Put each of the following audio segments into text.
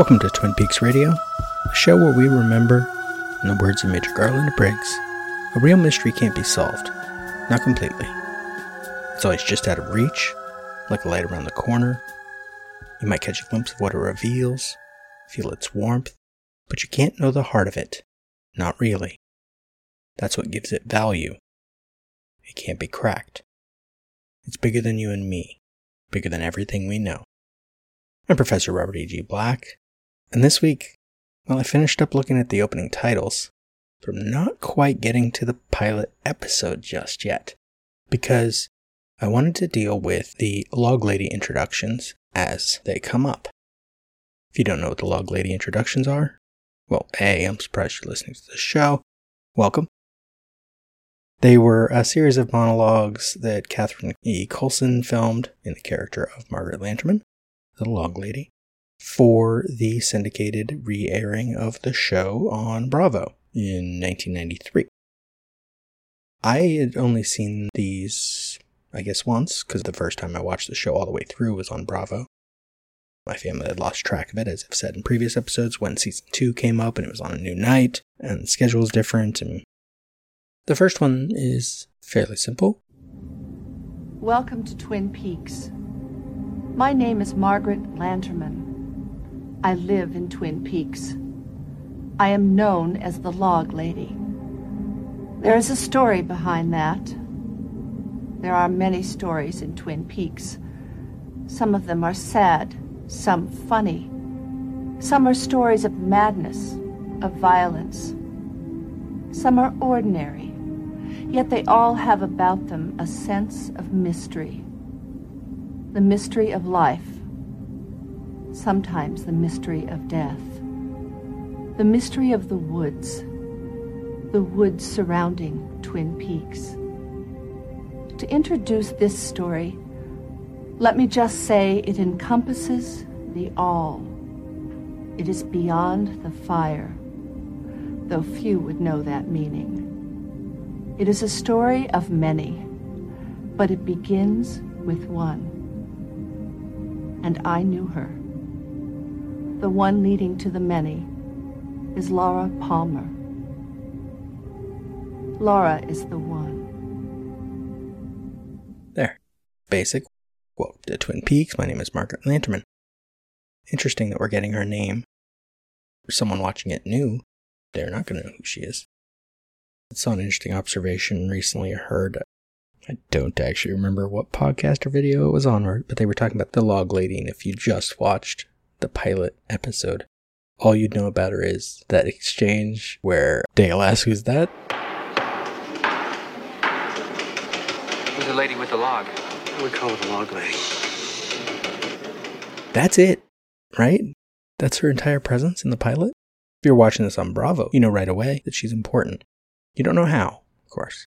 Welcome to Twin Peaks Radio, a show where we remember, in the words of Major Garland Briggs, a real mystery can't be solved. Not completely. It's always just out of reach, like a light around the corner. You might catch a glimpse of what it reveals, feel its warmth, but you can't know the heart of it. Not really. That's what gives it value. It can't be cracked. It's bigger than you and me, bigger than everything we know. I'm Professor Robert E.G. Black, and this week, well, I finished up looking at the opening titles, but I'm not quite getting to the pilot episode just yet, because I wanted to deal with the Log Lady introductions as they come up. If you don't know what the Log Lady introductions are, well, A, I'm surprised you're listening to the show. Welcome. They were a series of monologues that Catherine E. Coulson filmed in the character of Margaret Lanterman, the Log Lady, for the syndicated re airing of the show on Bravo in 1993. I had only seen these, I guess, once, because the first time I watched the show all the way through was on Bravo. My family had lost track of it, as I've said in previous episodes, when season two came up and it was on a new night, and the schedule was different. And the first one is fairly simple. Welcome to Twin Peaks. My name is Margaret Lanterman. I live in Twin Peaks. I am known as the Log Lady. There is a story behind that. There are many stories in Twin Peaks. Some of them are sad, some funny. Some are stories of madness, of violence. Some are ordinary, yet they all have about them a sense of mystery. The mystery of life, sometimes the mystery of death, the mystery of the woods, the woods surrounding Twin Peaks. To introduce this story, let me just say it encompasses the all. It is beyond the fire, though few would know that meaning. It is a story of many, but it begins with one. And I knew her. The one leading to the many is Laura Palmer. Laura is the one. There. Basic. Quote to Twin Peaks. My name is Margaret Lanterman. Interesting that we're getting her name. Someone watching it new, they're not going to know who she is. I saw an interesting observation recently. I heard, I don't actually remember what podcast or video it was on, but they were talking about the log lady. And if you just watched the pilot episode, all you'd know about her is that exchange where Dale asks, Who's that? Who's the lady with the log? We call it a log lady. That's it, right? That's her entire presence in the pilot? If you're watching this on Bravo, you know right away that she's important. You don't know how, of course.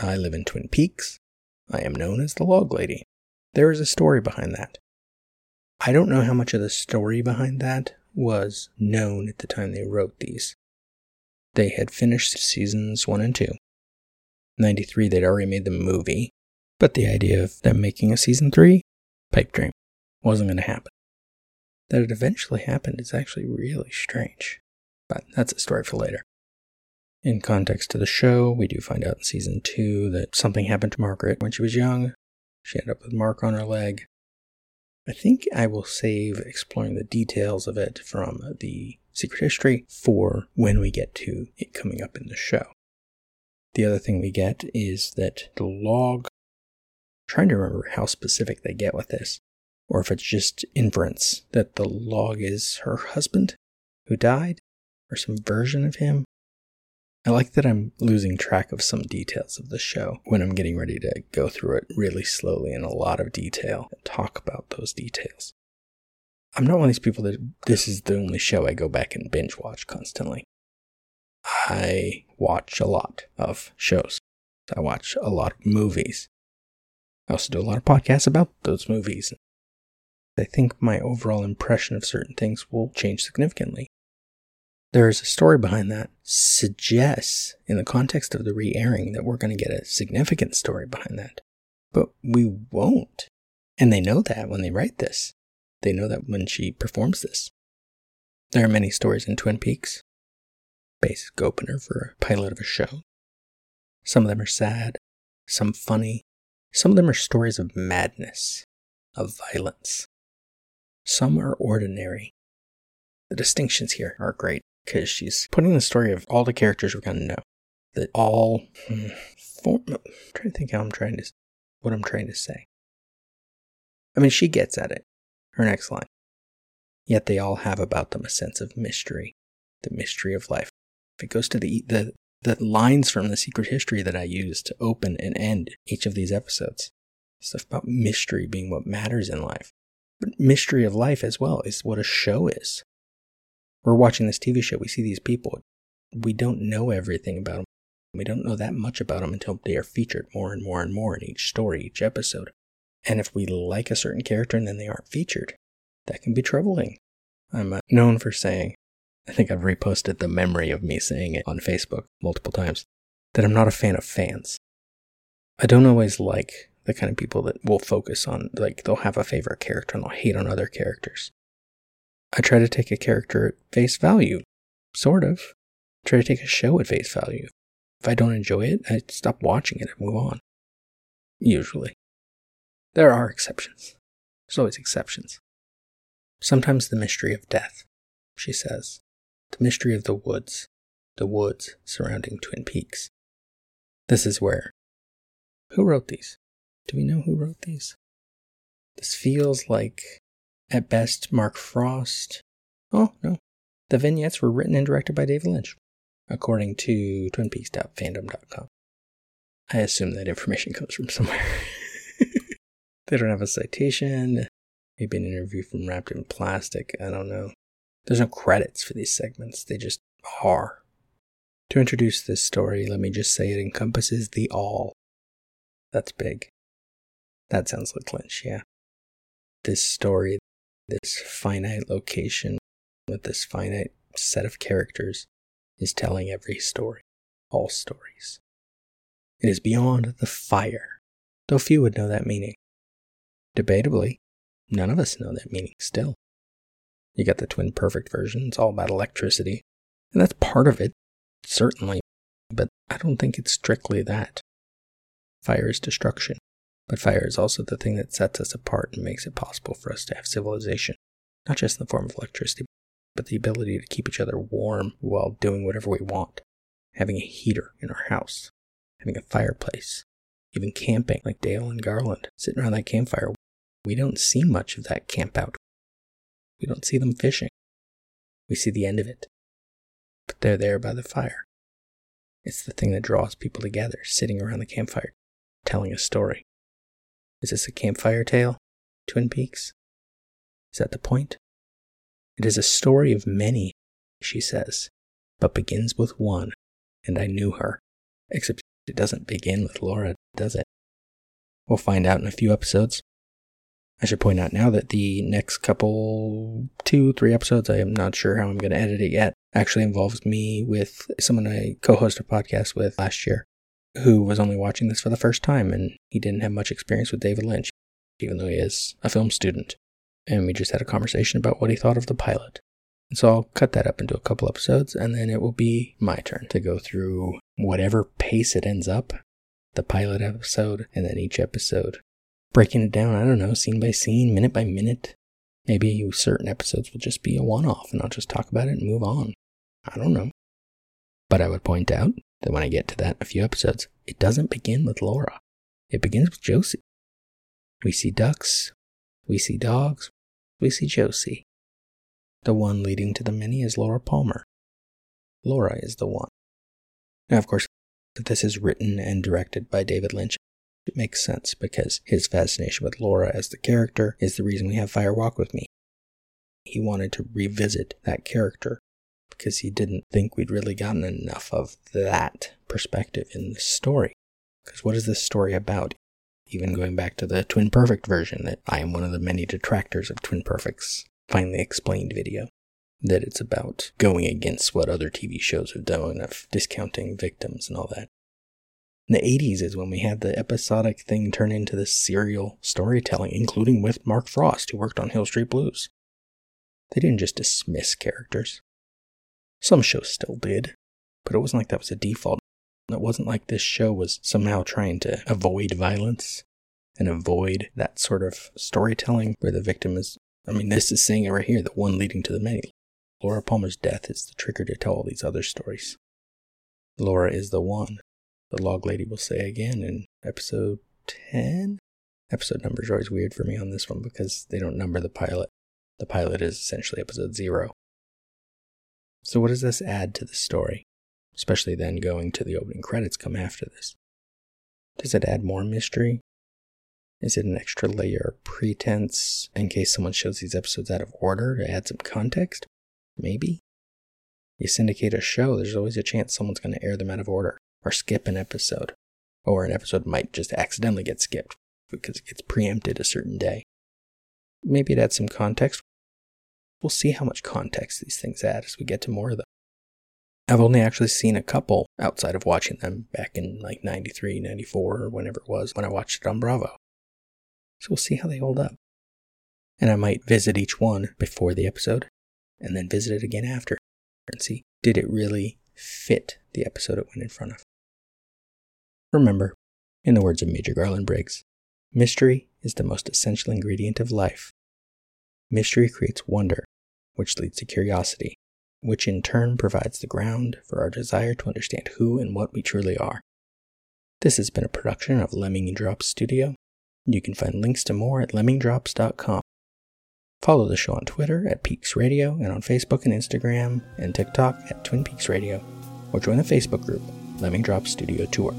I live in Twin Peaks. I am known as the Log Lady. There is a story behind that. I don't know how much of the story behind that was known at the time they wrote these. They had finished seasons 1 and 2. 93, they'd already made the movie, but the idea of them making a season 3, pipe dream, wasn't going to happen. That it eventually happened is actually really strange, but that's a story for later. In context to the show, we do find out in season 2 that something happened to Margaret when she was young. She ended up with a mark on her leg. I think I will save exploring the details of it from the secret history for when we get to it coming up in the show. The other thing we get is that the log, I'm trying to remember how specific they get with this, or if it's just inference that the log is her husband who died, or some version of him. I like that I'm losing track of some details of the show when I'm getting ready to go through it really slowly in a lot of detail and talk about those details. I'm not one of these people that this is the only show I go back and binge watch constantly. I watch a lot of shows. I watch a lot of movies. I also do a lot of podcasts about those movies. I think my overall impression of certain things will change significantly. There is a story behind that suggests, in the context of the re airing, that we're going to get a significant story behind that. But we won't. And they know that when they write this. They know that when she performs this. There are many stories in Twin Peaks. Basic opener for a pilot of a show. Some of them are sad, some funny, some of them are stories of madness, of violence. Some are ordinary. The distinctions here are great because she's putting the story of all the characters we're going to know. That all. Hmm, form, I'm trying to think how I'm trying to. what I'm trying to say. I mean, she gets at it. Her next line. Yet they all have about them a sense of mystery, the mystery of life. If it goes to the, the, the lines from the secret history that I use to open and end each of these episodes. Stuff about mystery being what matters in life. But mystery of life as well is what a show is. We're watching this TV show, we see these people. We don't know everything about them. We don't know that much about them until they are featured more and more and more in each story, each episode. And if we like a certain character and then they aren't featured, that can be troubling. I'm uh, known for saying, I think I've reposted the memory of me saying it on Facebook multiple times, that I'm not a fan of fans. I don't always like the kind of people that will focus on, like, they'll have a favorite character and they'll hate on other characters. I try to take a character at face value, sort of. I try to take a show at face value. If I don't enjoy it, I stop watching it and move on. Usually. There are exceptions. There's always exceptions. Sometimes the mystery of death, she says. The mystery of the woods. The woods surrounding Twin Peaks. This is where. Who wrote these? Do we know who wrote these? This feels like, at best, Mark Frost. Oh, no. The vignettes were written and directed by David Lynch, according to TwinPeaks.fandom.com. I assume that information comes from somewhere. they don't have a citation. Maybe an interview from Wrapped in Plastic. I don't know. There's no credits for these segments, they just are. To introduce this story, let me just say it encompasses the all. That's big. That sounds like Lynch, yeah. This story, this finite location with this finite set of characters, is telling every story, all stories. It is beyond the fire, though few would know that meaning. Debatably, none of us know that meaning still. You got the twin perfect version, it's all about electricity. And that's part of it, certainly, but I don't think it's strictly that. Fire is destruction, but fire is also the thing that sets us apart and makes it possible for us to have civilization, not just in the form of electricity, but the ability to keep each other warm while doing whatever we want. Having a heater in our house, having a fireplace, even camping like Dale and Garland, sitting around that campfire we don't see much of that camp out. We don't see them fishing. We see the end of it. But they're there by the fire. It's the thing that draws people together, sitting around the campfire, telling a story. Is this a campfire tale, Twin Peaks? Is that the point? It is a story of many, she says, but begins with one, and I knew her. Except it doesn't begin with Laura, does it? We'll find out in a few episodes. I should point out now that the next couple, two, three episodes, I am not sure how I'm going to edit it yet, actually involves me with someone I co hosted a podcast with last year who was only watching this for the first time and he didn't have much experience with David Lynch, even though he is a film student. And we just had a conversation about what he thought of the pilot. And so I'll cut that up into a couple episodes and then it will be my turn to go through whatever pace it ends up, the pilot episode, and then each episode breaking it down, I don't know, scene by scene, minute by minute. Maybe certain episodes will just be a one off and I'll just talk about it and move on. I don't know. But I would point out that when I get to that a few episodes, it doesn't begin with Laura. It begins with Josie. We see ducks, we see dogs, we see Josie. The one leading to the many is Laura Palmer. Laura is the one. Now, of course, that this is written and directed by David Lynch it makes sense because his fascination with Laura as the character is the reason we have Fire Walk with Me. He wanted to revisit that character because he didn't think we'd really gotten enough of that perspective in the story. Because what is this story about? Even going back to the Twin Perfect version, that I am one of the many detractors of Twin Perfect's finally explained video. That it's about going against what other TV shows have done of discounting victims and all that. In the 80s is when we had the episodic thing turn into this serial storytelling, including with Mark Frost, who worked on Hill Street Blues. They didn't just dismiss characters. Some shows still did, but it wasn't like that was a default. It wasn't like this show was somehow trying to avoid violence and avoid that sort of storytelling where the victim is. I mean, this is saying it right here the one leading to the many. Laura Palmer's death is the trigger to tell all these other stories. Laura is the one, the log lady will say again in episode 10. Episode numbers are always weird for me on this one because they don't number the pilot. The pilot is essentially episode zero. So, what does this add to the story? Especially then going to the opening credits come after this. Does it add more mystery? Is it an extra layer of pretense in case someone shows these episodes out of order to add some context? Maybe. You syndicate a show, there's always a chance someone's going to air them out of order or skip an episode. Or an episode might just accidentally get skipped because it gets preempted a certain day. Maybe it adds some context. We'll see how much context these things add as we get to more of them. I've only actually seen a couple outside of watching them back in like 93, 94, or whenever it was when I watched it on Bravo. So we'll see how they hold up. And I might visit each one before the episode and then visit it again after and see did it really fit the episode it went in front of. Remember, in the words of Major Garland Briggs, mystery is the most essential ingredient of life. Mystery creates wonder, which leads to curiosity, which in turn provides the ground for our desire to understand who and what we truly are. This has been a production of Lemming Drops Studio. You can find links to more at lemmingdrops.com. Follow the show on Twitter at Peaks Radio and on Facebook and Instagram and TikTok at Twin Peaks Radio, or join the Facebook group Lemming Drops Studio Tour.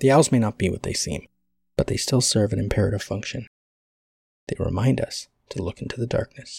The owls may not be what they seem, but they still serve an imperative function. They remind us to look into the darkness.